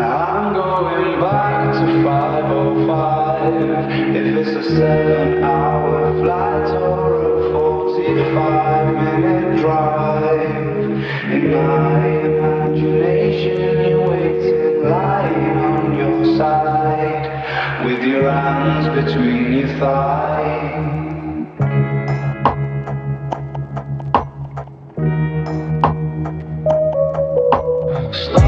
I'm going back to 505 If it's a 7 hour flight or a 45 minute drive In my imagination you're waiting lying on your side With your hands between your thighs Stop.